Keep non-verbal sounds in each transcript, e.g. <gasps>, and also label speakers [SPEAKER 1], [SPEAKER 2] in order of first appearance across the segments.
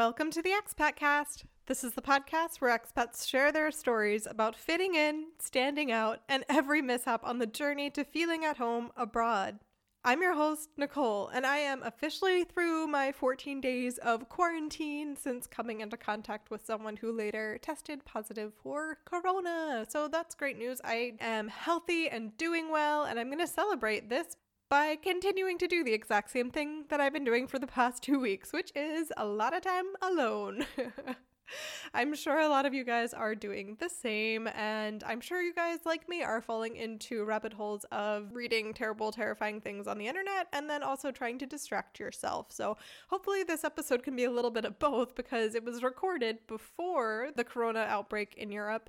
[SPEAKER 1] Welcome to the Expat Cast. This is the podcast where expats share their stories about fitting in, standing out, and every mishap on the journey to feeling at home abroad. I'm your host, Nicole, and I am officially through my 14 days of quarantine since coming into contact with someone who later tested positive for corona. So that's great news. I am healthy and doing well, and I'm going to celebrate this by continuing to do the exact same thing that I've been doing for the past two weeks, which is a lot of time alone. <laughs> I'm sure a lot of you guys are doing the same, and I'm sure you guys, like me, are falling into rabbit holes of reading terrible, terrifying things on the internet and then also trying to distract yourself. So, hopefully, this episode can be a little bit of both because it was recorded before the corona outbreak in Europe.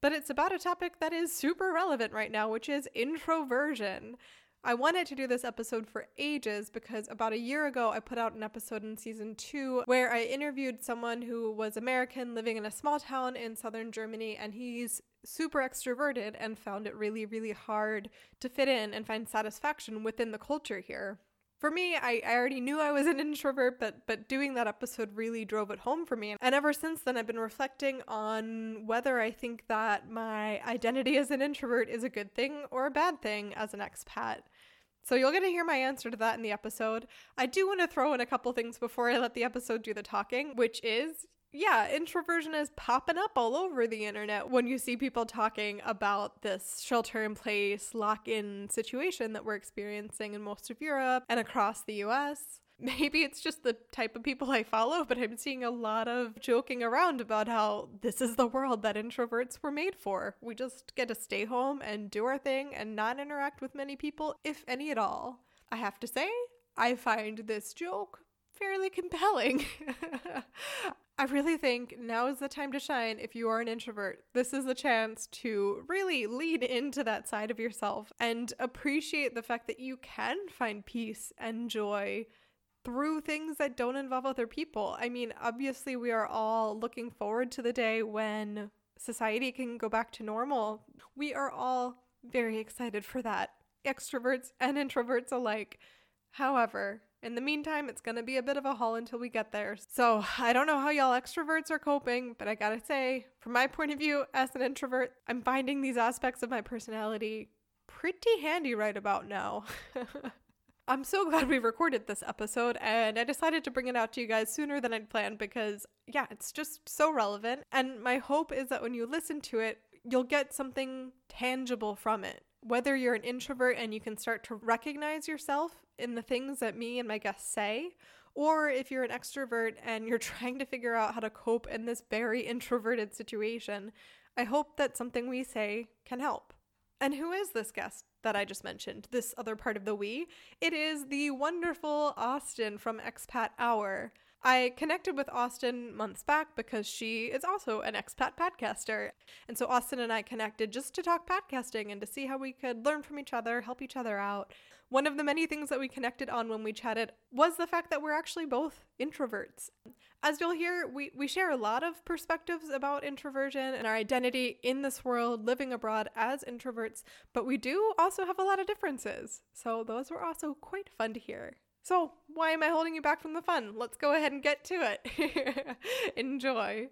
[SPEAKER 1] But it's about a topic that is super relevant right now, which is introversion. I wanted to do this episode for ages because about a year ago, I put out an episode in season two where I interviewed someone who was American living in a small town in southern Germany, and he's super extroverted and found it really, really hard to fit in and find satisfaction within the culture here for me, I, I already knew I was an <laughs> introvert, but but doing that episode really drove it home for me. And ever since then, I've been reflecting on whether I think that my identity as an introvert is a good thing or a bad thing as an expat. So you'll get to hear my answer to that in the episode. I do want to throw in a couple things before I let the episode do the talking, which is yeah, introversion is popping up all over the internet when you see people talking about this shelter in place, lock in situation that we're experiencing in most of Europe and across the US. <laughs> Maybe it's just the type of people I follow, but I'm seeing a lot of joking around about how this is the world that introverts were made for. We just get to stay home and do our thing and not interact with many people, if any at all. I have to say, I find this joke fairly compelling. <laughs> I really think now is the time to shine if you are an introvert. This is the chance to really lean into that side of yourself and appreciate the fact that you can find peace and joy through things that don't involve other people. I mean, obviously, we are all looking forward to the day when society can go back to normal. We are all very excited for that, extroverts and introverts alike. However, in the meantime, it's going to be a bit of a haul until we get there. So I don't know how y'all extroverts are coping, but I gotta say, from my point of view as an introvert, I'm finding these aspects of my personality pretty handy right about now. <laughs> I'm so <laughs> glad we recorded this episode and I decided to bring it out to you guys sooner than I'd planned because, yeah, it's just so relevant. And my hope is that when you listen to it, you'll get something tangible from it whether you're an introvert and you can start to recognize yourself in the things that me and my guests say, or if you're an extrovert and you're <laughs> trying to figure out how to cope in this very introverted situation, I hope that something we say can help. And who is this guest that I just mentioned, this other part of the we? It is the wonderful Austyn from Expat Hour. I connected with Austyn months back because she is also an expat podcaster. And so Austyn and I connected just to talk podcasting and to see how we could learn from each other, help each other out. One of the many things that we connected on when we chatted was the fact that we're actually both introverts. As you'll hear, we, we share a lot of perspectives about introversion and our identity in this world, living abroad as introverts, but we do also have a lot of differences. So those were also quite fun to hear. So, why am I holding you back from the fun? Let's go ahead and get to it. <laughs> Enjoy.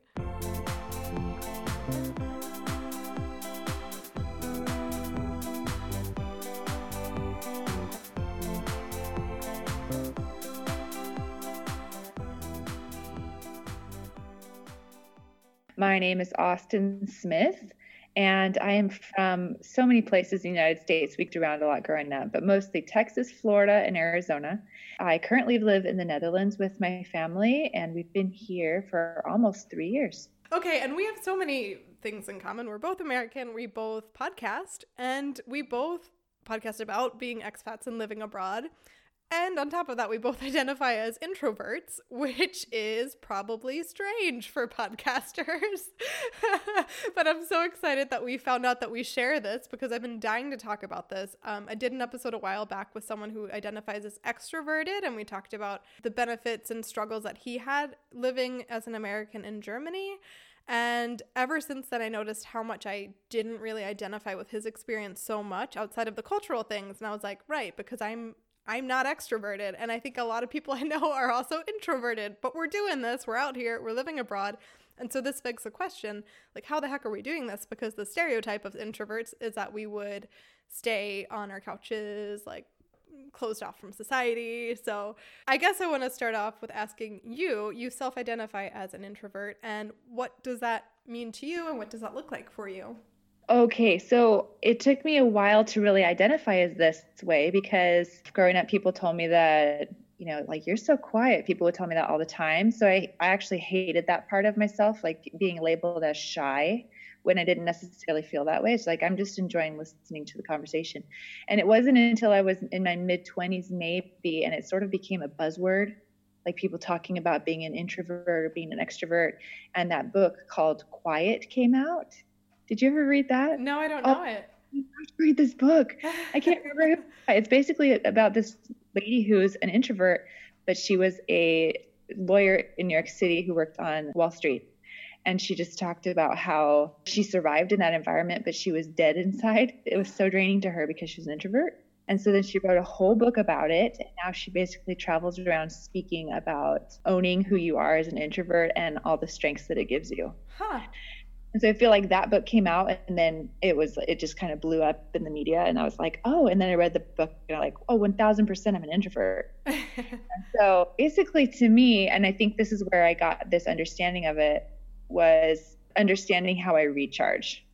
[SPEAKER 2] My name is Austyn Smith and I am from so many places in the United States. We around a lot growing up, but mostly Texas, Florida, and Arizona. I currently live in the Netherlands with my family, and we've been here for almost three years.
[SPEAKER 1] Okay, and we have so many things in common. We're both American, we both podcast, and we both podcast about being expats and living abroad. And on top of that, we both <laughs> identify as introverts, which is probably strange for podcasters. <laughs> but I'm so excited that we found out that we share this because I've been dying to talk about this. Um, I did an episode a while back with someone who identifies as extroverted, and we talked about the benefits and struggles that he had living as an American in Germany. And ever since then, I noticed how much I didn't really identify with his experience so much outside of the cultural things. And I was like, right, because I'm I'm not extroverted. And I think a lot of people I know are also introverted, but we're doing this. We're out here, we're living abroad. And so this begs the question like, how the heck are we doing this? Because the stereotype of introverts is that we would stay on our couches, like closed off from society. So I guess I want to start off with asking you you self identify as an introvert, and what does that mean to you, and what does that look like for you?
[SPEAKER 2] Okay, so it took me a while to really identify as this way because growing up, people told me that, you know, like you're so quiet. People would tell me that all the time. So I, I actually hated that part of myself, like being labeled as shy when I didn't necessarily feel that way. It's like I'm just enjoying listening to the conversation. And it wasn't until I was in my mid 20s, maybe, and it sort of became a buzzword, like people talking about being an introvert or being an extrovert. And that book called Quiet came out. Did you ever read that?
[SPEAKER 1] No, I don't oh, know oh, it.
[SPEAKER 2] Read this book. I can't <laughs> remember. It's basically about this lady who's an introvert, but she was a lawyer in New York City who worked on Wall Street and she just talked about how she survived in that environment, but she was dead inside. It was so draining to her because she was an introvert. And so then she wrote a whole book about it. And now she basically travels around speaking about owning who you are as an introvert and all the strengths that it gives you.
[SPEAKER 1] Huh.
[SPEAKER 2] And so I feel like that book came out and then it was, it just kind of blew up in the media. And I was like, oh, and then I read the book and I'm like, oh, 1000% I'm an introvert. <laughs> so basically to me, and I think this is where I got this understanding of it, was understanding how I recharge.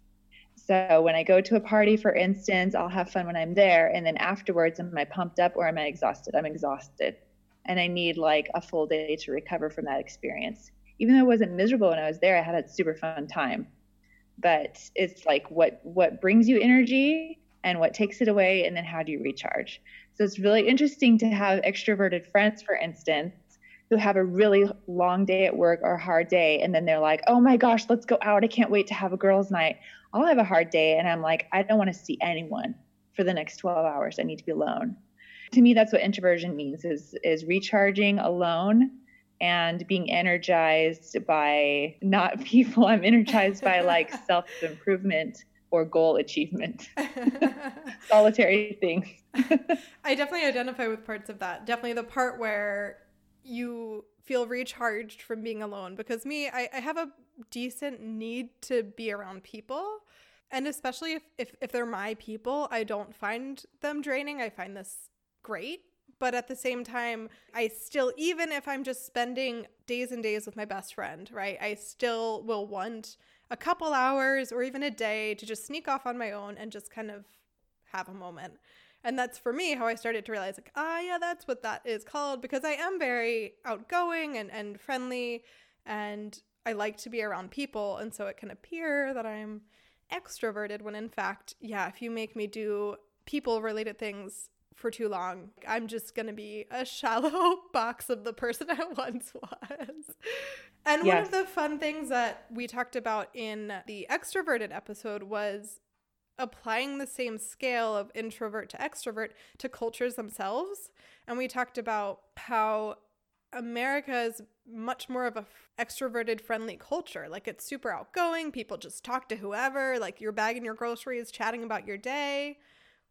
[SPEAKER 2] So when I go to a party, for instance, I'll have fun when I'm there. And then afterwards, am I pumped up or am I exhausted? I'm exhausted. And I need like a full day to recover from that experience. Even though I wasn't miserable when I was there, I had a super fun time. But it's like what what brings you energy and what takes it away, and then how do you recharge? So it's really interesting to have extroverted friends, for instance, who have a really long day at work or a hard day and then they're like oh my gosh let's go out i can't wait to have a girls night i'll have a hard day and i'm like i don't want to see anyone for the next 12 hours i need to be alone to me that's what introversion means is is recharging alone and being energized by not <laughs> people. I'm energized by like <laughs> self improvement or goal achievement. <laughs> Solitary things.
[SPEAKER 1] I definitely identify with parts of that. Definitely the part where you feel recharged from being alone because me I, I have a decent need to be around people and especially if, if if they're my people i don't find them draining. I find this great but at the same time i still even if i'm just spending days and days with my best friend right i still will want a couple hours or even a day to just sneak off on my own and just kind of have a moment and that's for me how I started to realize, like, ah, yeah, that's what that is called because I am very outgoing and, and friendly and I like to be around people. And so it can appear that I'm extroverted when in fact, yeah, if you make me do people related things for too long, I'm just going to be a <laughs> shallow box of the person I once was. And yes. one of the fun things that we talked about in the extroverted episode was applying the same scale of introvert to extrovert to cultures themselves. And we talked about how America is much more of a extroverted friendly culture. Like it's super outgoing, people just talk to whoever, like you're bagging your groceries, chatting about your day.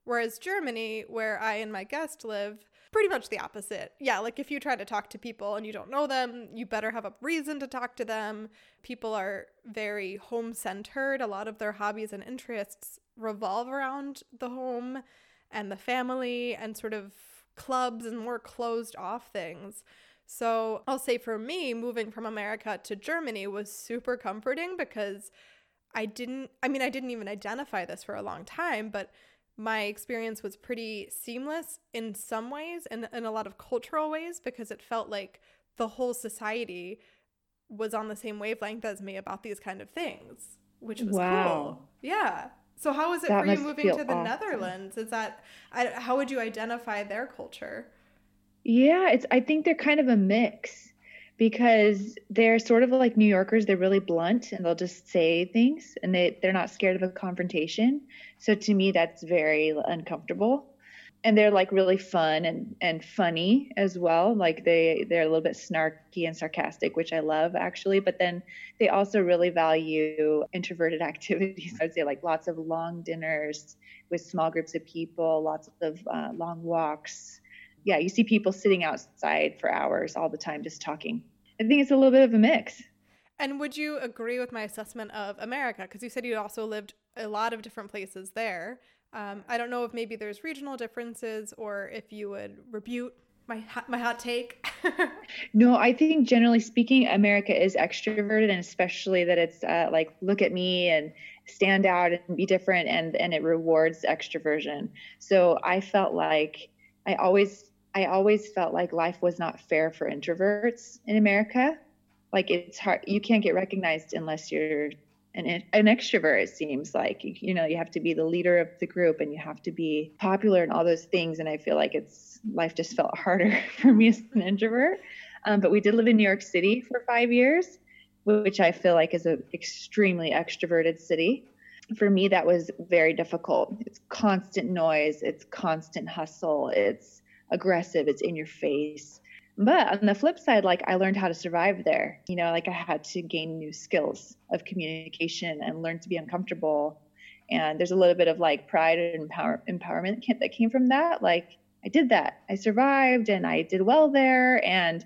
[SPEAKER 1] Whereas Germany, where I and my guest live, pretty much the opposite. Yeah, like if you try to talk to people and you don't know them, you better have a reason to talk to them. People are very home centered. A lot of their hobbies and interests revolve around the home and the family and sort of clubs and more closed off things. So I'll say for me, moving from America to Germany was super comforting because I didn't, I mean, I didn't even identify this for a long time, but my experience was pretty seamless in some ways and in a lot of cultural ways because it felt like the whole society was on the same wavelength as me about these kind of things, which was wow. cool. Yeah. So how was it that for you moving to the awesome. Netherlands? Is that how would you identify their culture?
[SPEAKER 2] Yeah, it's I think they're kind of a mix because they're sort of like New Yorkers. They're really blunt and they'll just say things and they they're not scared of a confrontation. So to me that's very uncomfortable and they're like really fun and and funny as well like they they're a little bit snarky and sarcastic which i love actually but then they also really value introverted <laughs> activities i'd say like lots of long dinners with small groups of people lots of uh, long walks yeah, you see people sitting outside for hours all the time just talking. I think it's a little bit of a mix.
[SPEAKER 1] And would you agree with my assessment of America? Because you said you also lived a lot of different places there. Um, I don't know if maybe there's regional differences or if you would rebuke my my hot take. <laughs>
[SPEAKER 2] no, I think generally speaking, America is extroverted, and especially that it's uh, like look at me and stand out and be different, and and it rewards extroversion. So I felt like I always I always felt like life was not fair for introverts in America. Like it's hard, you can't get recognized unless you're an, an extrovert it seems like. You know you have to be the leader of the group and you have to be popular and all those things. And i feel like it's life just felt harder <laughs> for me as an introvert. Um, but we did live in new york city for five years which i feel like is an extremely extroverted city. For me that was very difficult. It's constant noise. It's constant hustle. It's aggressive it's in your face but on the flip side, like I learned how to survive there. You know, like I had to gain new skills of communication and learn to be uncomfortable. And there's a little bit of like pride and empower- empowerment that came from that. Like I did that. I survived and I did well there. And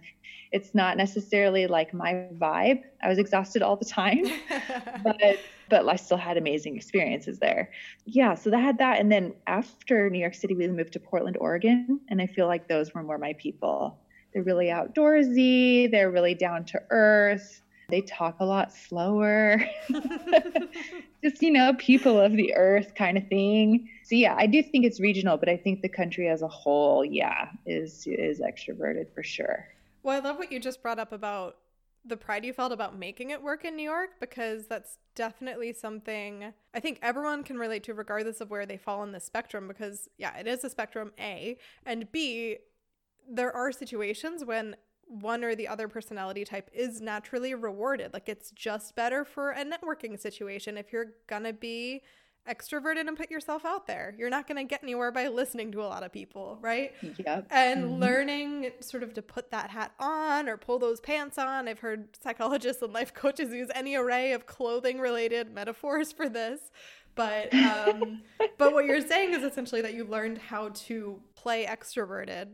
[SPEAKER 2] it's not necessarily like my vibe. I was exhausted all the time, <laughs> but but I still had amazing experiences there. Yeah, so that had that. And then after New York City, we moved to Portland, Oregon, and I feel like those were more my people. They're really outdoorsy, they're really down to earth. They talk a lot slower. <laughs> Just, you know, people of the earth kind of thing. So yeah, I do think it's regional, but I think the country as a whole, yeah, is is extroverted for sure.
[SPEAKER 1] Well, I love what you just brought up about the pride you felt about making it work in New York because that's definitely something I think everyone can relate to regardless of where they fall on the spectrum because yeah, it is a spectrum A and B there are situations when one or the other personality type is naturally rewarded. Like it's just better for a networking situation if you're gonna be extroverted and put yourself out there. You're not going to get anywhere by listening to a lot of people, right?
[SPEAKER 2] Yep.
[SPEAKER 1] And mm-hmm. learning sort of to put that hat on or pull those pants on. I've heard psychologists and life coaches use any array of clothing related metaphors for this. But um, <laughs> but what you're saying is essentially that you learned how to play extroverted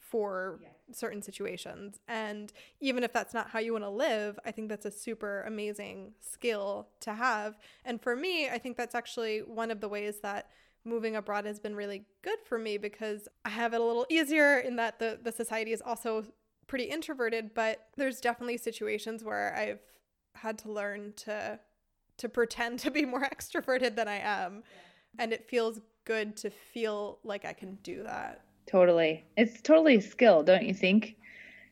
[SPEAKER 1] for yeah. Certain situations. And even if that's not how you want to live, I think that's a super amazing skill to have. And for me, I think that's actually one of the ways that moving abroad has been really good for me because I have it a little easier in that the, the society is also pretty introverted, but there's definitely situations where I've had to learn to to pretend <laughs> to be more extroverted than I am. Yeah. And it feels good to feel like I can do that.
[SPEAKER 2] Totally. It's totally a skill, don't you think?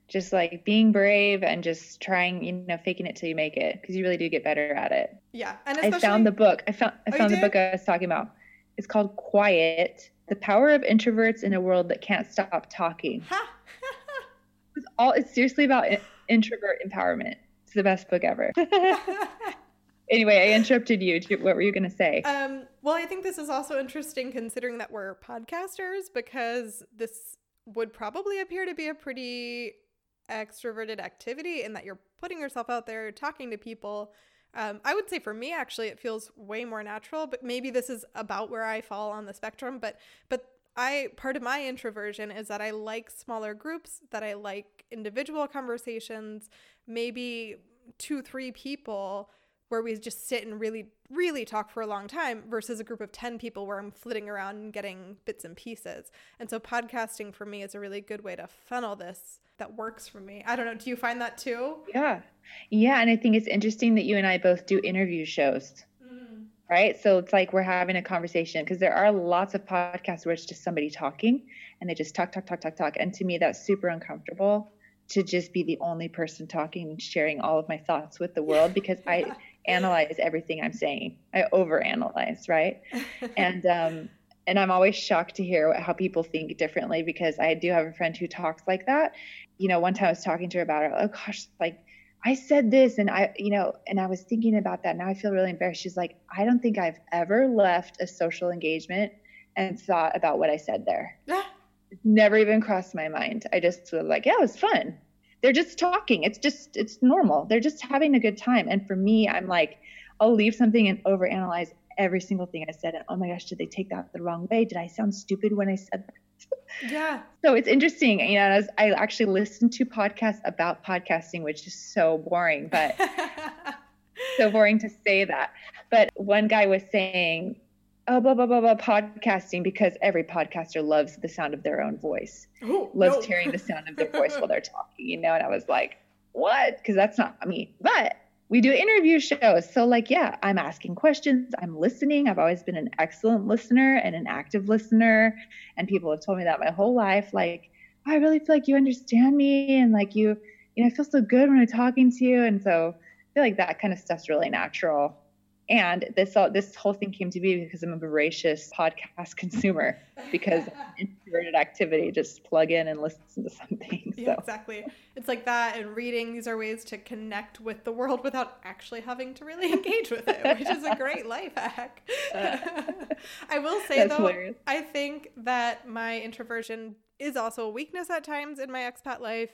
[SPEAKER 2] Just like being brave and just trying, you know, faking it till you make it because you really do get better at it.
[SPEAKER 1] Yeah.
[SPEAKER 2] And I found the book. I found I oh, found the book I was talking about. It's called Quiet: The Power of Introverts in a World That Can't Stop Talking. <laughs> it's all it's seriously about introvert empowerment. It's the best book ever. <laughs> anyway, I interrupted you. What were you going to say?
[SPEAKER 1] Um, well, I think this is also interesting considering that we're podcasters because this would probably appear to be a pretty extroverted activity in that you're putting yourself out there, talking to people. Um, I would say for me, actually, it feels way more natural. But maybe this is about where I fall on the spectrum. But but I part of my introversion is that I like smaller groups, that I like individual conversations, maybe two, three people where we just sit and really, really talk for a long time versus a group of 10 people where I'm flitting around and getting bits and pieces. And so podcasting for me is a really good way to funnel this that works for me. I don't know. Do you find that too?
[SPEAKER 2] Yeah. Yeah. And I think it's interesting that you and I both do interview shows. Mm-hmm. Right. So it's like we're having a conversation because there are lots of podcasts where it's just somebody talking and they just talk, talk, talk, talk, talk. And to me, that's super uncomfortable to just be the only person talking and sharing all of my thoughts with the world because I <laughs> analyze everything I'm saying. I overanalyze, right? <laughs> and um, and I'm always shocked to hear how people think differently because I do have a friend who talks like that. You know, one time I was talking to her about it. Oh gosh, like I said this, and I, you know, and I was thinking about that. Now I feel really embarrassed. She's like, I don't think I've ever left a social engagement and thought about what I said there. <laughs> Never even crossed my mind. I just was like, yeah, it was fun they're just talking. It's just it's normal. They're just having a good time. And for me, I'm like, I'll leave something and overanalyze every single thing I said. And oh my gosh, did they take that the wrong way? Did I sound stupid when I said that? <laughs>
[SPEAKER 1] Yeah.
[SPEAKER 2] So it's interesting. You know, as I actually listened to podcasts about podcasting, which is so boring, but <laughs> so boring to say that. But one guy was saying, oh, blah, blah, blah, blah, podcasting, because every podcaster loves the sound of their own voice,
[SPEAKER 1] Ooh,
[SPEAKER 2] loves
[SPEAKER 1] no.
[SPEAKER 2] hearing the sound of their <laughs> voice while they're talking, you know? And I was like, what? Because that's not me. But we do interview shows. So, like, yeah, I'm asking questions, I'm listening. I've always been an excellent listener and an active listener. And people have told me that my whole life. Like, "Oh, I really feel like you understand me and like you, you know, I feel so good when I'm talking to you. And so I feel like that kind of stuff's really natural. And this all this whole thing came to be because I'm a voracious podcast <laughs> consumer because <laughs> introverted activity, just plug in and listen to something.
[SPEAKER 1] Yeah, exactly. It's like that, and reading. These are ways to connect with the world without actually having to really <laughs> engage with it, which is a great life hack. I will say though,
[SPEAKER 2] hilarious.
[SPEAKER 1] I think that my introversion is also a weakness at times in my expat life,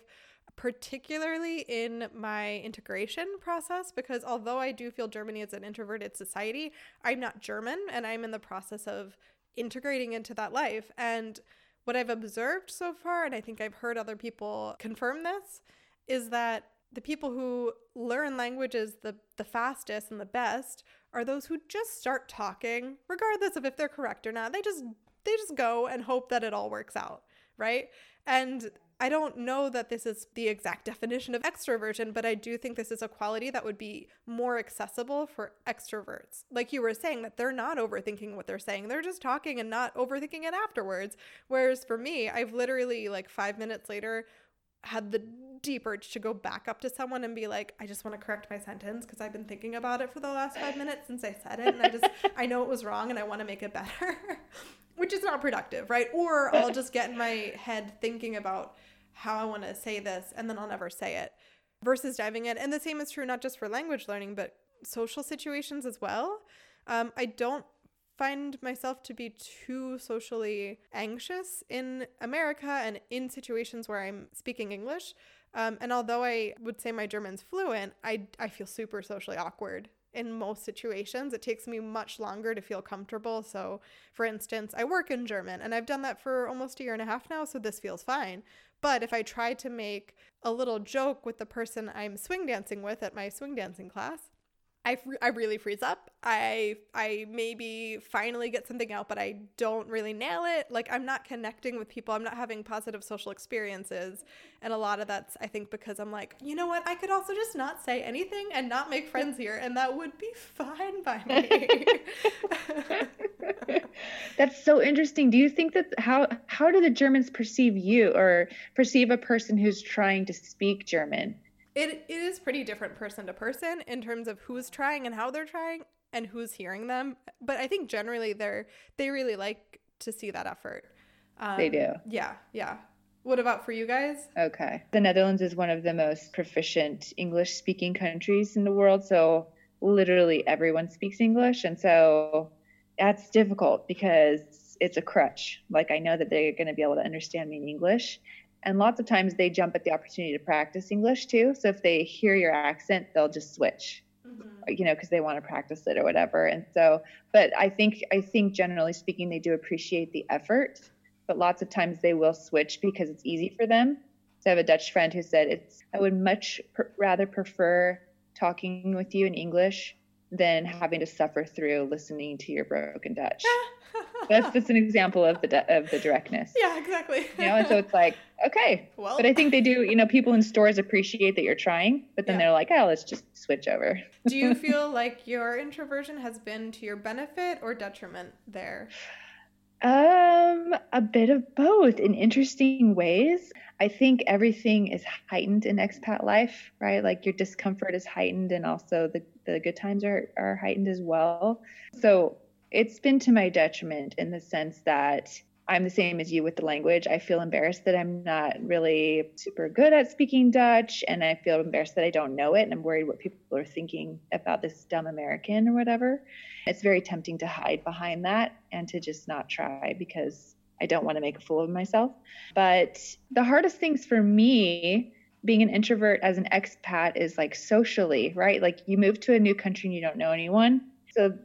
[SPEAKER 1] particularly in my integration process. Because although I do feel Germany is an introverted society, I'm not German, and I'm in the process of integrating into that life. And what I've observed so far, and I think I've heard other people confirm this, is that the people who learn languages the, the fastest and the best are those who just start talking, regardless of if they're correct or not. They just they just go and hope that it all works out, right? And I don't know that this is the exact <laughs> definition of extroversion, but I do think this is a quality that would be more accessible for extroverts. Like you were saying, that they're not overthinking what they're saying, they're just talking and not overthinking it afterwards. Whereas for me, I've literally, like five minutes later, had the deep urge to go back up to someone and be like, I just want to correct my sentence because I've been thinking about it for the last five minutes since I said it. And I just, <laughs> I know it was wrong and I want to make it better, <laughs> which is not productive, right? Or I'll just get in my head thinking about how I want to say this and then I'll never say it versus diving in. And the same is true not just for language learning, but social situations as well. Um, I don't find myself to be too socially anxious in America and in situations where I'm speaking English. Um, and although I would say my German's fluent, I, I feel super socially awkward in most situations. It takes me much longer to feel comfortable. So, for instance, I work in German and I've done that for almost a year and a half now, so this feels fine. But if I try to make a little joke with the person I'm swing dancing with at my swing dancing class, I, fr- I really freeze up. I I maybe finally get something out, but I don't really nail it. Like I'm not connecting with people. I'm not having positive social experiences, and a lot of that's I think because I'm like, you know what? I could also just not say anything and not make friends here, and that would be fine by me. <laughs>
[SPEAKER 2] That's so interesting. Do you think that how how do the Germans perceive you or perceive a person who's trying to speak German?
[SPEAKER 1] It it is pretty different person to person in terms of who's trying and how they're trying and who's hearing them. But I think generally they're they really like to see that effort. Um,
[SPEAKER 2] They do.
[SPEAKER 1] Yeah, yeah. What about for you guys?
[SPEAKER 2] Okay. The Netherlands is one of the most proficient English speaking countries in the world. So literally everyone speaks English. And so that's difficult because it's a crutch. Like I know that they're going to be able to understand me in English. And lots of times they jump at the opportunity to practice English too. So if they hear your accent, they'll just switch mm-hmm. you know because they want to practice it or whatever. And so but i think i think generally speaking they do appreciate the effort but lots of times they will switch because it's easy for them. So i have a dutch friend who said it's i would much pr- rather prefer talking with you in english than having to suffer through listening to your broken dutch <laughs> that's just an example of the of the directness
[SPEAKER 1] yeah, exactly.
[SPEAKER 2] you know and so it's like <laughs> okay
[SPEAKER 1] well,
[SPEAKER 2] but i think they do you know people in stores appreciate that you're trying but then
[SPEAKER 1] Yeah.
[SPEAKER 2] they're like oh let's just switch over
[SPEAKER 1] do you <laughs> feel like your introversion has been to your benefit or detriment there?
[SPEAKER 2] Um, a bit of both in interesting ways. I think everything is heightened in expat life, right? Like your discomfort is heightened and also the, the good times are, are heightened as well. So it's been to my detriment in the sense that I'm the same as you with the language. I feel embarrassed that I'm not really super good at speaking Dutch, and I feel embarrassed that I don't know it, and I'm worried what people are thinking about this dumb American or whatever. It's very tempting to hide behind that and to just not try because I don't want to make a fool of myself. But the hardest things for me being an introvert as an expat is like socially, right? Like you move to a new country and you don't know anyone. So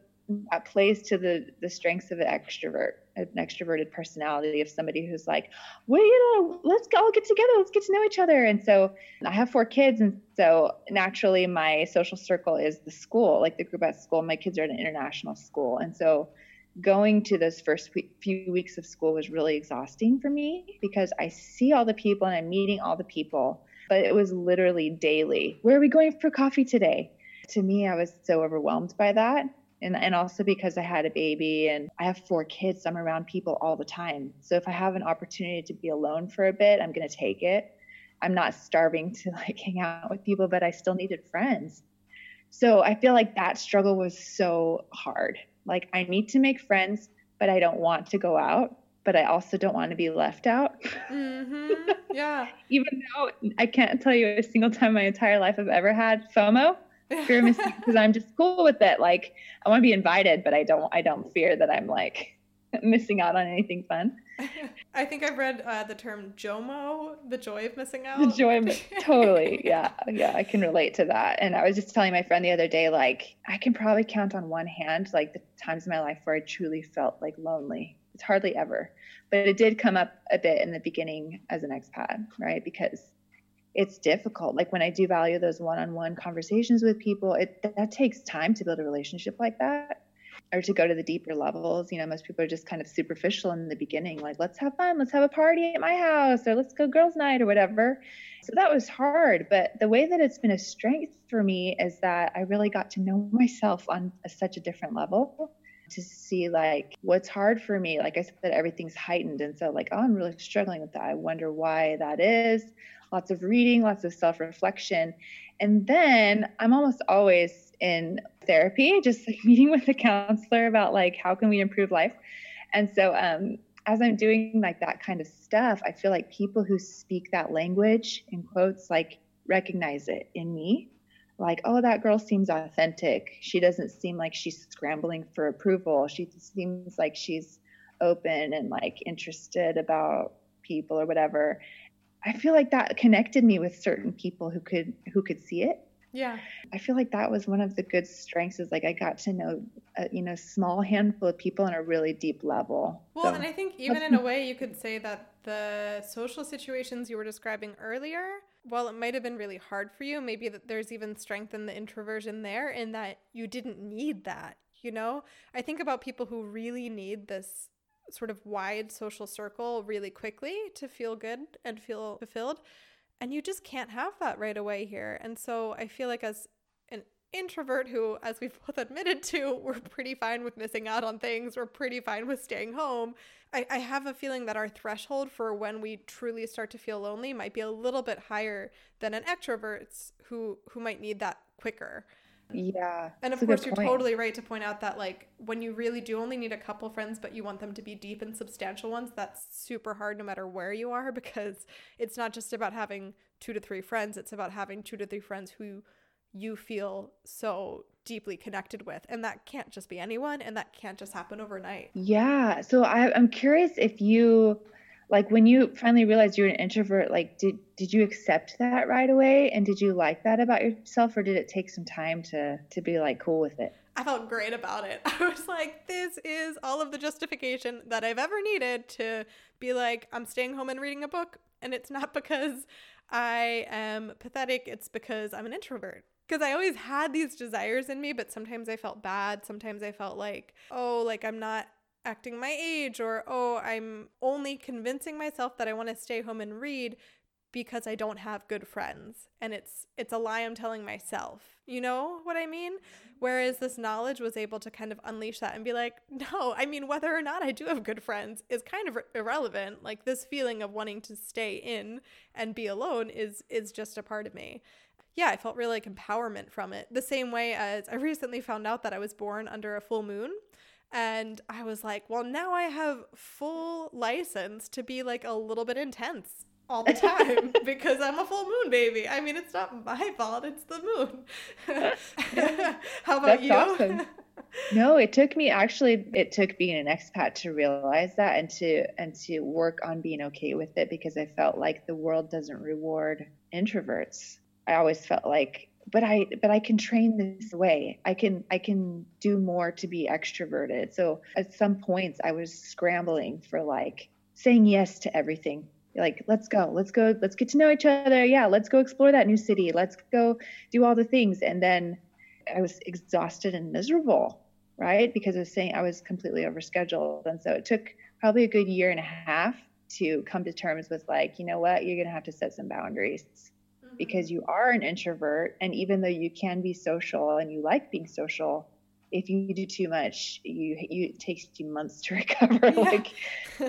[SPEAKER 2] that plays to the the strengths of an extrovert an extroverted personality of somebody who's like, well, you know, let's all get together, let's get to know each other. And so I have four kids, and so naturally my social circle is the school, like the group at school. My kids are at an international school, and so going to those first few weeks of school was really exhausting for me because I see all the people and I'm meeting all the people, but it was literally daily. Where are we going for coffee today? To me, I was so overwhelmed by that and and also because I had a baby and I have four kids, so I'm around people all the time. So if I have an opportunity to be alone for a bit, I'm going to take it. I'm not starving to <laughs> like hang out with people, but I still needed friends. So I feel like that struggle was so hard. Like I need to make friends, but I don't want to go out, but I also don't want to be left out.
[SPEAKER 1] Mm-hmm. Yeah. <laughs>
[SPEAKER 2] Even though I can't tell you a single time in my entire life I've ever had FOMO fear missing <laughs> because I'm just cool with it. Like I want to be invited, but I don't. I don't fear that I'm like <laughs> missing out on anything fun. <laughs>
[SPEAKER 1] I think I've read uh, the term JOMO, the joy of missing out.
[SPEAKER 2] The joy of totally, yeah, yeah. I can relate to that. And I was just telling my friend the other day, like I can probably count on one hand, like the times in my life where I truly felt like lonely. It's hardly ever, but it did come up a bit in the beginning as an expat, right? Because it's difficult. Like when I do value those one-on-one conversations with people, it that takes time to build a relationship like that or to go to the deeper levels. You know, most people are just kind of superficial in the beginning, like let's have fun, let's have a party at my house or let's go girls night or whatever. So that was hard, but the way that it's been a strength for me is that I really got to know myself on a, such a different level to see like what's hard for me like i said everything's heightened and so like oh i'm really struggling with that i wonder why that is lots of reading, lots of self reflection. And then I'm almost always in therapy, just like <laughs> meeting with a counselor about like how can we improve life. And so um, as I'm doing like that kind of stuff, I feel like people who speak that language in quotes like recognize it in me. Like, oh, that girl seems authentic. She doesn't seem like she's scrambling for approval. She seems like she's open and like interested about people or whatever. I feel like that connected me with certain people who could who could see it.
[SPEAKER 1] Yeah.
[SPEAKER 2] I feel like that was one of the good strengths is like I got to know a, you know small handful of people on a really deep level.
[SPEAKER 1] Well, so, and I think even in a way you could say that the social situations you were describing earlier, while it might have been really hard for you, maybe that there's even strength in the introversion there in that you didn't need that, you know? I think about people who really need this sort of wide social circle really quickly to feel good and feel fulfilled. And you just can't have that right away here. And so I feel like as an introvert who, as we've <laughs> both admitted to, we're pretty fine with missing out on things, we're pretty fine with staying home. I, I have a feeling that our threshold for when we truly start to feel lonely might be a little bit higher than an extrovert's who who might need that quicker.
[SPEAKER 2] Yeah.
[SPEAKER 1] And of course, you're point. totally right to point out that, like, when you really do only need a couple friends, but you want them to be deep and substantial ones, that's super hard no matter where you are <laughs> because it's not just about having two to three friends, it's about having two to three friends who you feel so deeply connected with. And that can't just be anyone, and that can't just happen overnight.
[SPEAKER 2] Yeah. So I, I'm curious if you like when you finally realized you were an introvert like did did you accept that right away? And did you like that about yourself or did it take some time to to be like cool with it?
[SPEAKER 1] I felt great about it. <laughs> I was like this is all of the justification that i've ever needed to be like i'm staying home and reading a book and it's not <laughs> because i am pathetic it's because i'm an introvert. Because I always had these desires in me, but sometimes I felt bad. Sometimes I felt like, oh, like I'm not acting my age or oh i'm only convincing myself that i want to stay home and read because i don't have good friends. And it's it's a lie i'm telling myself. You know what i mean? Whereas this knowledge was able to kind of unleash that and be like <laughs> no i mean whether or not i do have good friends is kind of irrelevant. Like this feeling of wanting to stay in and be alone is is just a part of me. Yeah, I felt really like empowerment from it. The same way as I recently found out that I was born under a full moon. And I was like, well, now I have full license to be like a little bit intense all the time <laughs> because I'm a full moon baby. I mean, it's not my fault, it's the moon. <laughs> How about That's you? Awesome. <laughs>
[SPEAKER 2] No, it took me actually it took being an expat to realize that and to and to work on being okay with it because I felt like the world doesn't reward introverts. I always felt like but I but I can train this way. I can I can do more to be extroverted. So at some points I was scrambling for like saying yes to everything. Like let's go, let's go, let's get to know each other. Yeah, let's go explore that new city. Let's go do all the things. And then I was exhausted and miserable, right? Because I was saying I was completely overscheduled. And so it took probably a good year and a half to come to terms with like, you know what, you're gonna have to set some boundaries because you are an introvert and even though you can be social and you like being social if you do too much you, you it takes you months to <laughs> recover. Yeah. like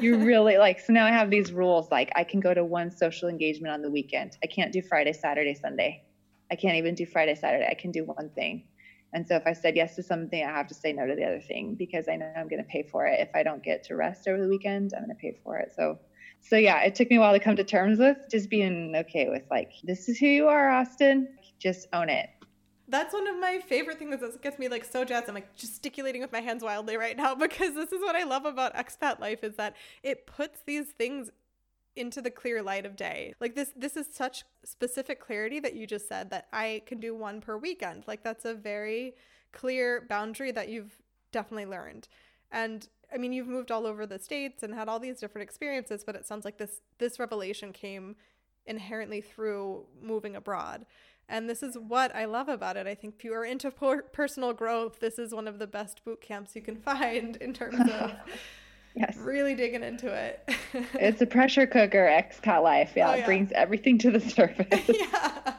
[SPEAKER 2] you really like so now i have these rules like i can go to one social engagement on the weekend. I can't do friday saturday sunday. I can't even do friday saturday. I can do one thing. And so if i said yes to something i have to say no to the other thing because i know i'm going to pay for it. If i don't get to rest over the weekend i'm going to pay for it. So so yeah, it took me a while to come to terms with just being okay with like, this is who you are, Austyn. Just own it.
[SPEAKER 1] That's one of my favorite things that gets me like so jazzed. I'm like gesticulating with my hands wildly right now <laughs> because this is what I love about expat life is that it puts these things into the clear light of day. Like this this is such specific clarity that you just said that I can do one per weekend. Like that's a very clear boundary that you've definitely learned. And I mean, you've moved all over the states and had all these different experiences, but it sounds like this this revelation came inherently through moving abroad. And this is what I love about it. I think if you are into personal growth, this is one of the best boot camps you can <laughs> find in terms of <laughs> yes. really digging into it.
[SPEAKER 2] it's a pressure cooker, expat life. Yeah, <laughs> oh, yeah. it brings everything to the surface. yeah.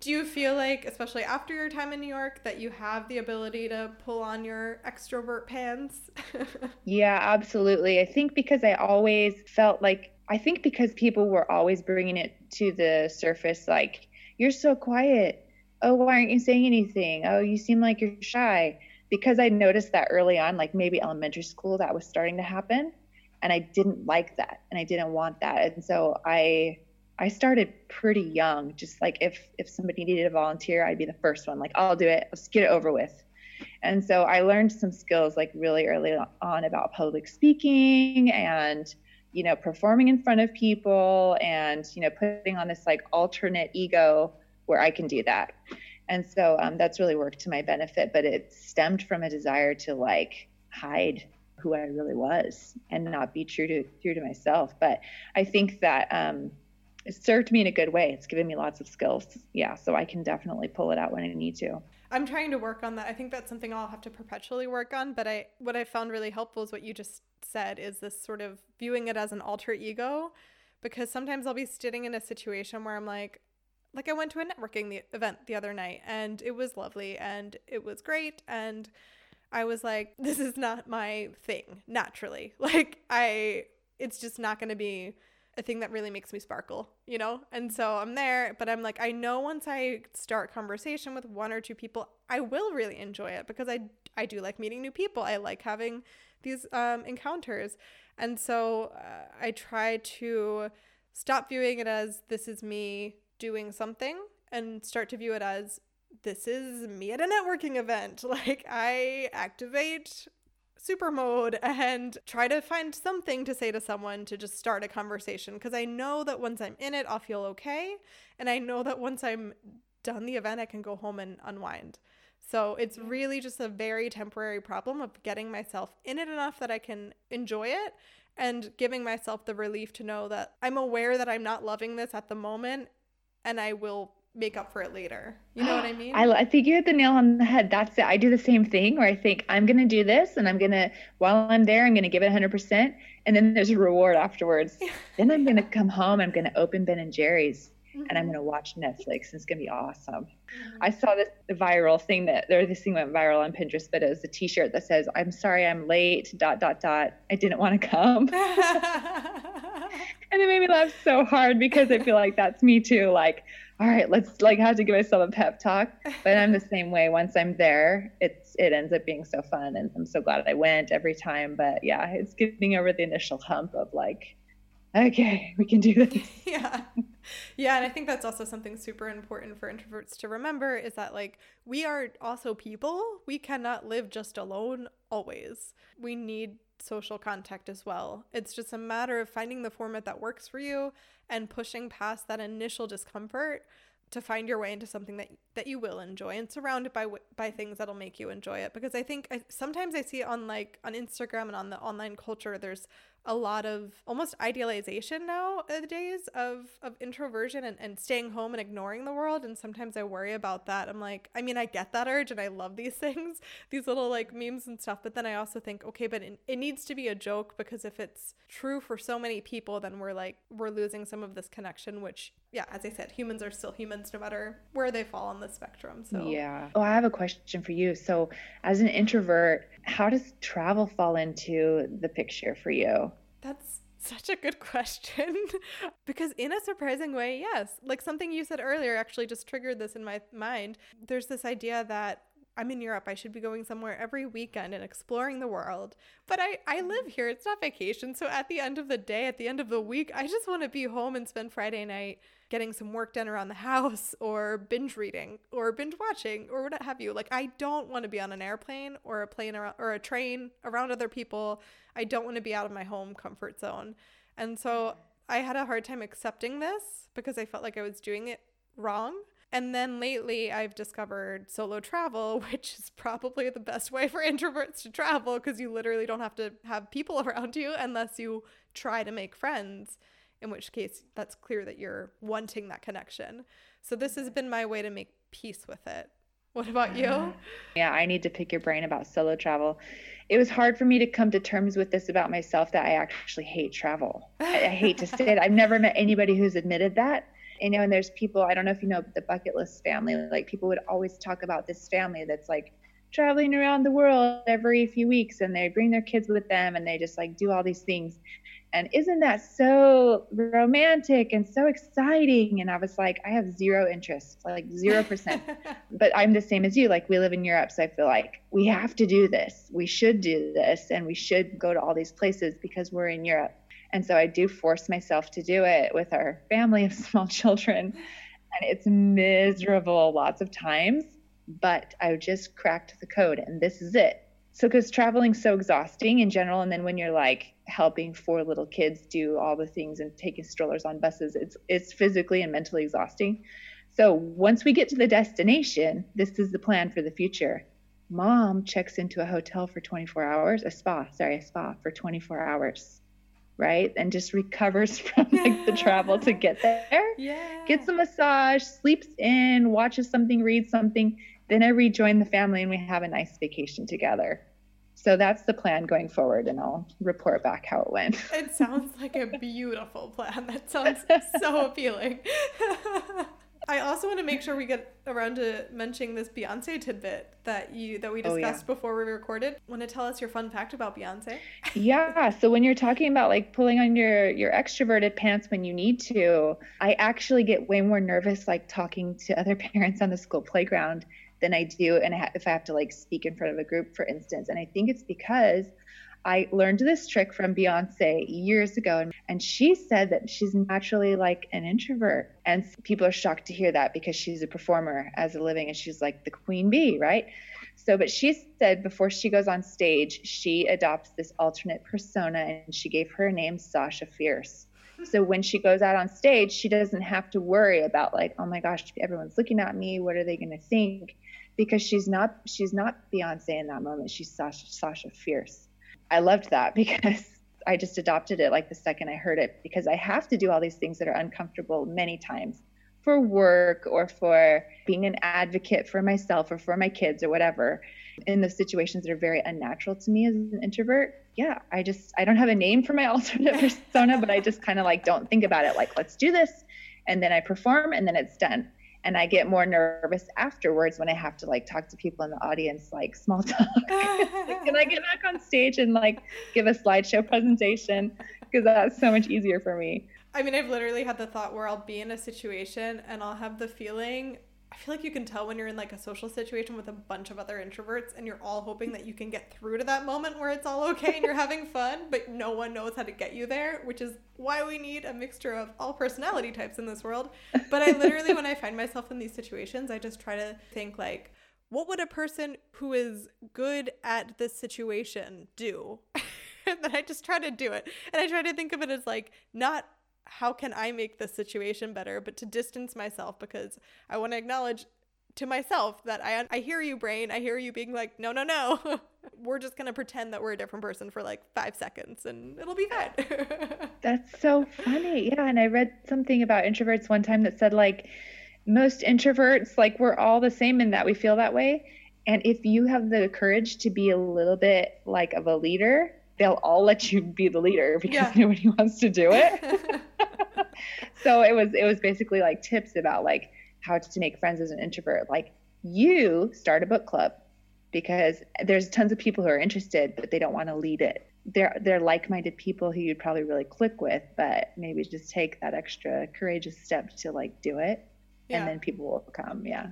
[SPEAKER 1] Do you feel like, especially after your time in New York, that you have the ability to pull on your extrovert pants? <laughs>
[SPEAKER 2] yeah, absolutely. I think because I always felt like, I think because people were always bringing it to the surface, like, you're so quiet. Oh, why aren't you saying anything? Oh, you seem like you're shy. Because I noticed that early on, like maybe elementary school, that was starting to happen. And I didn't like that and I didn't want that. And so I I started pretty young. Just like if if somebody needed a volunteer, I'd be the first one. Like I'll do it. Let's get it over with. And so I learned some skills like really early on about public speaking and you know performing in front of people and you know putting on this like alternate ego where I can do that. And so um, that's really worked to my benefit. But it stemmed from a desire to like hide who I really was and not be true to true to myself. But I think that um, it served me in a good way. It's given me lots of skills. Yeah, so I can definitely pull it out when I need to.
[SPEAKER 1] I'm trying to work on that. I think that's something I'll have to perpetually work on, but I what I found really helpful is what you just said is this sort of viewing it as an alter ego because sometimes I'll be sitting in a situation where I'm like like I went to a networking event the other night and it was lovely and it was great and I was like <laughs> this is not my thing naturally. <laughs> Like I it's just not going to be a thing that really makes me sparkle, you know? And so I'm there, but I'm like, I know once I start conversation with one or two people, I will really enjoy it because I, I do like meeting new people. I like having these um, encounters. And so uh, I try to stop viewing it as this is me doing something and start to view it as this is me at a networking event. <laughs> Like I activate super mode and try to find something to say to someone to just start a conversation because I know that once I'm in it, I'll feel okay. And I know that once I'm done the event, I can go home and unwind. So it's really just a very temporary problem of getting myself in it enough that I can enjoy it and giving myself the relief to know that I'm aware that I'm not loving this at the moment and I will make up for it later. You know what I mean? <gasps> I,
[SPEAKER 2] I think you hit the nail on the head. That's it. I do the same thing where I think I'm going to do this and I'm going to, while I'm there, I'm going to give it 100%. And then there's a reward afterwards. <laughs> then I'm going to come home. I'm going to open Ben and Jerry's mm-hmm. and I'm mm-hmm. going to watch Netflix. And it's going to be awesome. Mm-hmm. I saw this viral thing that there, this thing went viral on Pinterest, but it was a t shirt that says, I'm sorry I'm late, dot, dot, dot. I didn't want to come. <laughs> <laughs> and it made me laugh so hard because I feel like that's me too. Like, all right, let's like have to give myself a pep talk. But I'm the <laughs> same way. Once I'm there, it's it ends up being so fun, and I'm so glad I went every time. But yeah, it's getting over the initial hump of like, okay, we can do this. <laughs>
[SPEAKER 1] yeah, yeah, and I think that's also something super important for introverts to remember is that like we are also people. We cannot live just alone always. We need social contact as well. It's just a matter of finding the format that works for you and pushing past that initial discomfort to find your way into something that that you will enjoy and surrounded by by things that'll make you enjoy it because I think I, sometimes I see on like on Instagram and on the online culture there's a lot of almost idealization nowadays of of introversion and, and staying home and ignoring the world and sometimes i worry about that. I'm like i mean i get that urge and i love these <laughs> things these little like memes and stuff but then i also think okay but it, it needs to be a joke because if it's true for so many people then we're like we're losing some of this connection which yeah as i said humans are still humans no matter where they fall on the spectrum so.
[SPEAKER 2] Yeah. Oh i have a question for you. So as an introvert how does travel fall into the picture for you
[SPEAKER 1] that's such a good <laughs> question. because, in a surprising way, yes. Like something you said earlier actually just triggered this in my mind. There's this idea that I'm in Europe. I should be going somewhere every weekend and exploring the world. But I, I mm-hmm. live here. It's not vacation. So at the end of the day, at the end of the week, I just want to be home and spend Friday night getting some work done around the house <laughs> or binge reading or binge watching or what have you. Like I don't want to be on an airplane or a plane around, or a train around other people. I don't want to be out of my home comfort zone. And so I had a hard time accepting this because I felt like I was doing it wrong. And then lately, I've discovered solo travel, <laughs> which is probably the best way for introverts to travel because you literally don't have to have people <laughs> around you unless you try to make friends, in which case, that's clear that you're wanting that connection. So, this has been my way to make peace with it. What about you? <laughs>
[SPEAKER 2] Yeah, I need to pick your brain about solo travel. It was hard for me to come to terms with this about myself that I actually hate travel. I, I hate to say it. I've never met anybody who's admitted that you know, and there's people, I don't know if you know the bucket list family, like people would always talk about this family that's like traveling around the world every few weeks and they bring their kids with them and they just like do all these things. And isn't that so romantic and so exciting? And I was like, I have zero interest, like 0%. <laughs> but I'm the same as you. Like, we live in Europe. So I feel like we have to do this. We should do this. And we should go to all these places because we're in Europe. And so I do force myself to do it with our family of <laughs> small children. And it's miserable lots of times, but I just cracked the code and this is it. So, because traveling's so exhausting in general, and then when you're like helping four little kids do all the things and taking strollers on buses, it's it's physically and mentally exhausting. So once we get to the destination, this is the plan for the future. Mom checks into a hotel for 24 hours, a spa, sorry, a spa for 24 hours right? And just recovers <laughs> from like the travel to get there. <laughs>
[SPEAKER 1] Yeah.
[SPEAKER 2] Gets a massage, sleeps in, watches something, reads something. Then I rejoin the family and we have a nice vacation together. So that's the plan going forward, and I'll report back how it went.
[SPEAKER 1] It sounds like a beautiful plan. That sounds so <laughs> appealing. I also want to make sure we get around to mentioning this Beyonce tidbit that you that we discussed oh, yeah. before we recorded. Want to tell us your fun fact about Beyonce?
[SPEAKER 2] yeah. So when you're talking about like pulling on your your extroverted pants when you need to, I actually get way more nervous like talking to other <laughs> parents on the school playground than I do, and if I have to like speak in front of a group, for instance. And I think it's because I learned this trick from Beyonce years ago, and she said that she's naturally like an introvert. And people are shocked to hear that because she's a performer as a living and she's like the queen bee, right? So, but she said before she goes on stage, she adopts this alternate persona and she gave her name Sasha Fierce. So when she goes out on stage, she doesn't have to worry about like, oh my gosh, everyone's looking at me. What are they going to think? Because she's not she's not Beyonce in that moment. She's Sasha, Sasha Fierce. I loved that <laughs> because I just adopted it like the second I heard it because I have to do all these things that are uncomfortable many times for work or for being an advocate for myself or for my kids or whatever in those situations that are very unnatural to me as an introvert yeah i just i don't have a name for my <laughs> alternate persona but i just kind of like don't think about it like let's do this and then i perform and then it's done and I get more nervous afterwards when I have to like talk to people in the audience, like small talk. <laughs> like, can I get back on stage and like give a slideshow presentation? Because that's so much easier for me.
[SPEAKER 1] I mean, I've literally had the thought where I'll be in a situation and I'll have the feeling I feel like you can tell when you're in like a social situation with a bunch of other introverts and you're all hoping that you can get through to that moment where it's all okay and you're having fun, but no one knows how to get you there, which is why we need a mixture of all personality types in this world. But I literally, when I find myself in these situations, I just try to think like, what would a person who is good at this situation do? <laughs> and then I just try to do it. And I try to think of it as like not how can I make this situation better, but to distance myself because I want to acknowledge to myself that I I hear you brain, I hear you being like no no no. <laughs> we're just going to pretend that we're a different person for like 5 seconds and it'll be fine. <laughs>
[SPEAKER 2] That's so funny. Yeah, and I read something about introverts one time that said like most introverts like we're all the same in that we feel that way. And if you have the courage to be a little bit like of a leader, they'll all let you be the leader because yeah. nobody wants to do it. <laughs> <laughs> so it was it was basically like tips about like how to make friends as an introvert. Like you start a book club because there's tons of people who are interested, but they don't want to lead it. They're they're like-minded people who you'd probably really click with, but maybe just take that extra courageous step to like do it, yeah. and then people will come. Yeah.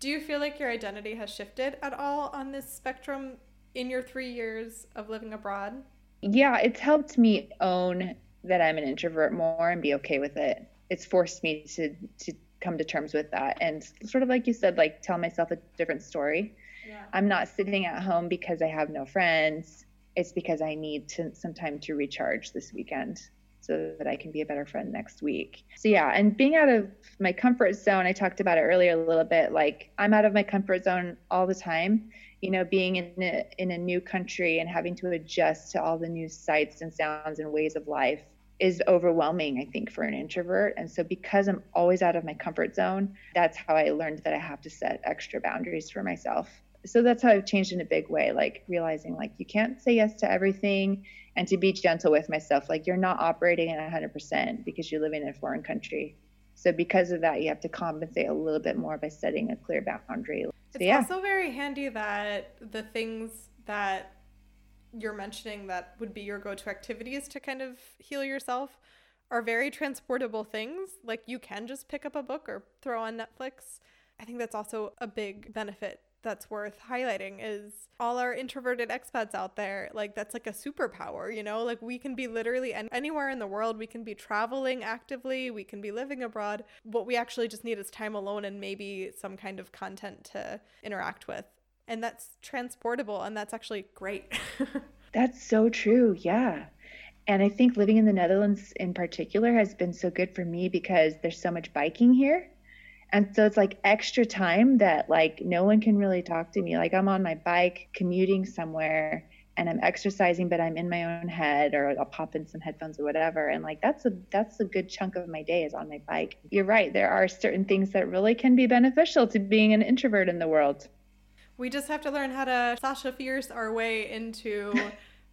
[SPEAKER 1] Do you feel like your identity has shifted at all on this spectrum in your three years of living abroad?
[SPEAKER 2] Yeah, it's helped me own that I'm an introvert more and be okay with it. It's forced me to to come to terms with that and sort of like you said, like tell myself a different story. Yeah. I'm not sitting at home because I have no friends. It's because I need to, some time to recharge this weekend so that I can be a better friend next week. So yeah, and being out of my comfort zone, I talked about it earlier a little bit. Like I'm out of my comfort zone all the time. You know, being in a, in a new country and having to adjust to all the new sights and sounds and ways of life is overwhelming, I think, for an introvert. And so, because I'm always out of my comfort zone, that's how I learned that I have to set extra boundaries for myself. So, that's how I've changed in a big way, like realizing, like, you can't say yes to everything and to be gentle with myself. Like, you're not operating at 100% because you're living in a foreign country. So, because of that, you have to compensate a little bit more by setting a clear boundary.
[SPEAKER 1] It's yeah. also very handy that the things that you're mentioning that would be your go-to activities to kind of heal yourself are very transportable things. Like you can just pick up a book or throw on Netflix. I think that's also a big benefit that's worth highlighting is all our introverted expats out there like that's like a superpower you know like we can be literally anywhere in the world we can be traveling actively we can be living abroad what we actually just need is time alone and maybe some kind of content to interact with and that's transportable and that's actually great. <laughs>
[SPEAKER 2] that's so true. Yeah. And I think living in the Netherlands in particular has been so good for me because there's so much biking here. And so it's like extra time that like no one can really talk to me. Like I'm on my bike commuting somewhere and I'm exercising, but I'm in my own head or I'll pop in some headphones or whatever. And like that's a that's a good chunk of my day is on my bike. You're right. There are certain things that really can be beneficial to being an introvert in the world.
[SPEAKER 1] We just have to learn how to Sasha Fierce our way into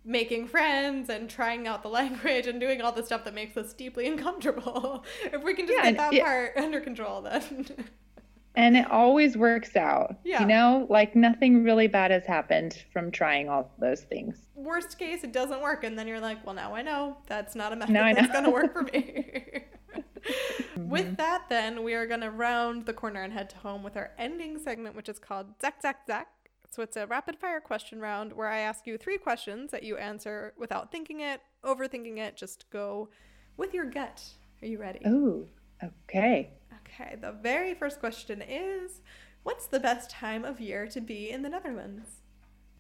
[SPEAKER 1] making friends and trying out the <laughs> language and doing all the stuff that makes us deeply uncomfortable. <laughs> if we can just yeah, get that yeah. part <laughs> under control, then.
[SPEAKER 2] and it always works out. Yeah. You know, like nothing really bad has happened from trying all those things.
[SPEAKER 1] Worst case, it doesn't work. And then you're like, well, now I know that's not a method that's going to work for me. With that, then, we are going to round the corner and head to home with our ending segment, which is called Zack, Zack, Zack. So it's a rapid fire question round where I ask you three questions that you answer without thinking it, overthinking it. Just go with your gut. Are you ready?
[SPEAKER 2] Oh, okay.
[SPEAKER 1] Okay. The very first question is What's the best time of year to be in the Netherlands?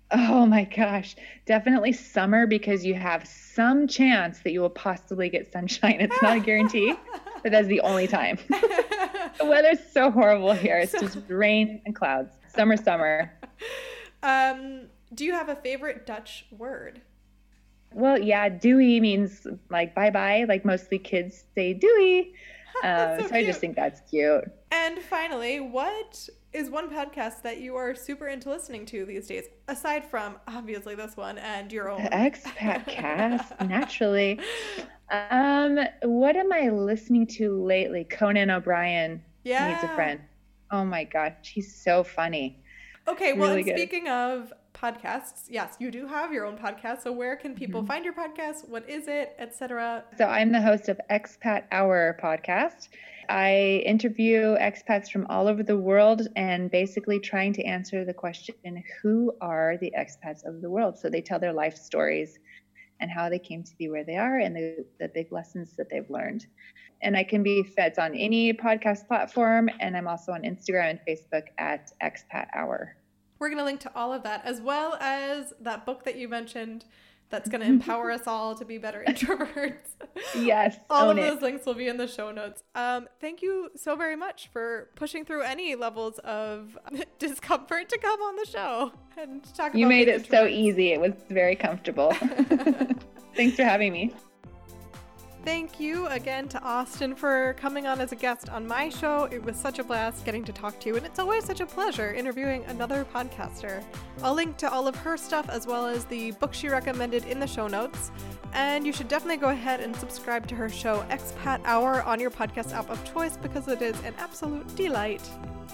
[SPEAKER 2] Oh my gosh, definitely summer because you have some chance that you will possibly get sunshine. It's not a guarantee, <laughs> but that's the only time. <laughs> the weather's so horrible here. It's just rain and clouds. Summer, summer. <laughs>
[SPEAKER 1] Um, do you have a favorite Dutch word?
[SPEAKER 2] Well, yeah, doei means like bye bye. Like mostly kids say doei. <laughs> Um, so, so I just think that's cute.
[SPEAKER 1] And finally, what is one podcast that you are super into listening to these days, aside from obviously this one and your own?
[SPEAKER 2] The Expat Cast, <laughs> naturally. Um, what am I listening to lately? Conan O'Brien yeah. needs a friend. Oh my gosh, he's so funny.
[SPEAKER 1] Okay, well, really speaking of podcasts, yes, you do have your own podcast. So where can people mm-hmm. find your podcast? What is it, etc.?
[SPEAKER 2] So I'm the host of Expat Hour podcast. I interview expats from all over the world and basically trying to answer the question who are the expats of the world? So they tell their life stories and how they came to be where they are and the, the big lessons that they've learned. And I can be fed on any podcast platform, and I'm also on Instagram and Facebook at Expat Hour.
[SPEAKER 1] We're going to link to all of that as well as that book that you mentioned that's going <laughs> to empower us all to be better introverts.
[SPEAKER 2] Yes. <laughs>
[SPEAKER 1] All of
[SPEAKER 2] own
[SPEAKER 1] those links will be in the show notes. Um, thank you so very much for pushing through any levels of <laughs> discomfort to come on the show and talk about.
[SPEAKER 2] You
[SPEAKER 1] made
[SPEAKER 2] it so easy. It was very comfortable. Thanks for having me.
[SPEAKER 1] Thank you again to Austyn for coming on as a guest on my show. It was such a blast getting to talk to you, and it's always such a pleasure interviewing another podcaster. I'll link to all of her stuff as well as the book she recommended in the show notes. And you should definitely go ahead and subscribe to her show, Expat Hour, on your podcast app of choice because it is an absolute delight.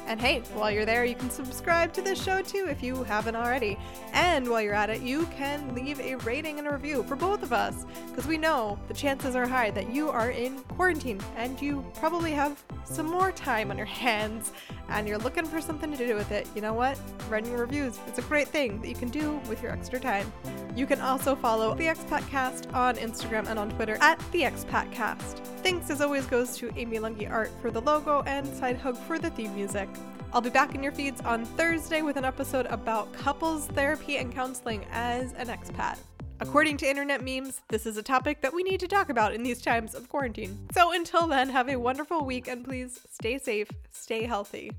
[SPEAKER 1] And hey, while you're there, you can subscribe to this show too if you haven't already. And while you're at it, you can leave a rating and a review for both of us because we know the chances are high that you are in quarantine and you probably have some more time on your hands and you're looking for something to do with it. You know what? Writing reviews is a great thing that you can do with your extra time. You can also follow the Expatcast on Instagram and on Twitter at the Expatcast. Thanks as always goes to Amy Lungi Art for the logo and Side Hug for the theme music. I'll be back in your feeds on Thursday with an episode about couples therapy and counseling as an expat. According to internet memes, this is a topic that we need to talk about in these times of quarantine. So until then, have a wonderful week and please stay safe, stay healthy.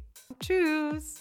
[SPEAKER 1] Tschüss!